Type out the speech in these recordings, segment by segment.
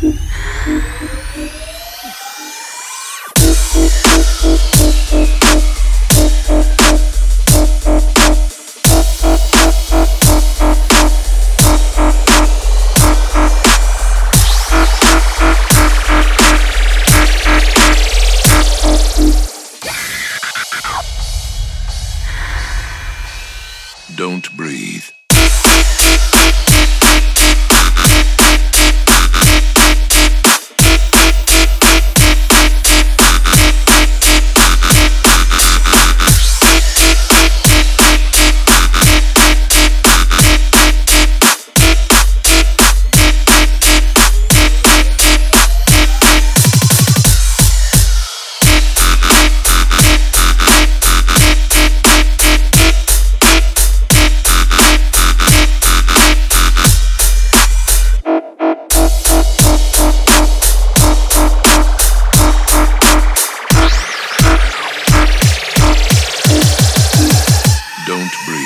Don't breathe.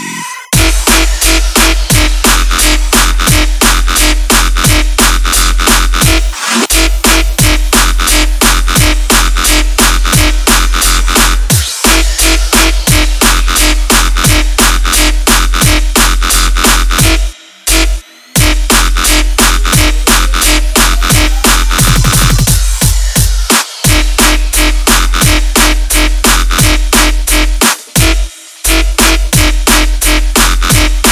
Peace.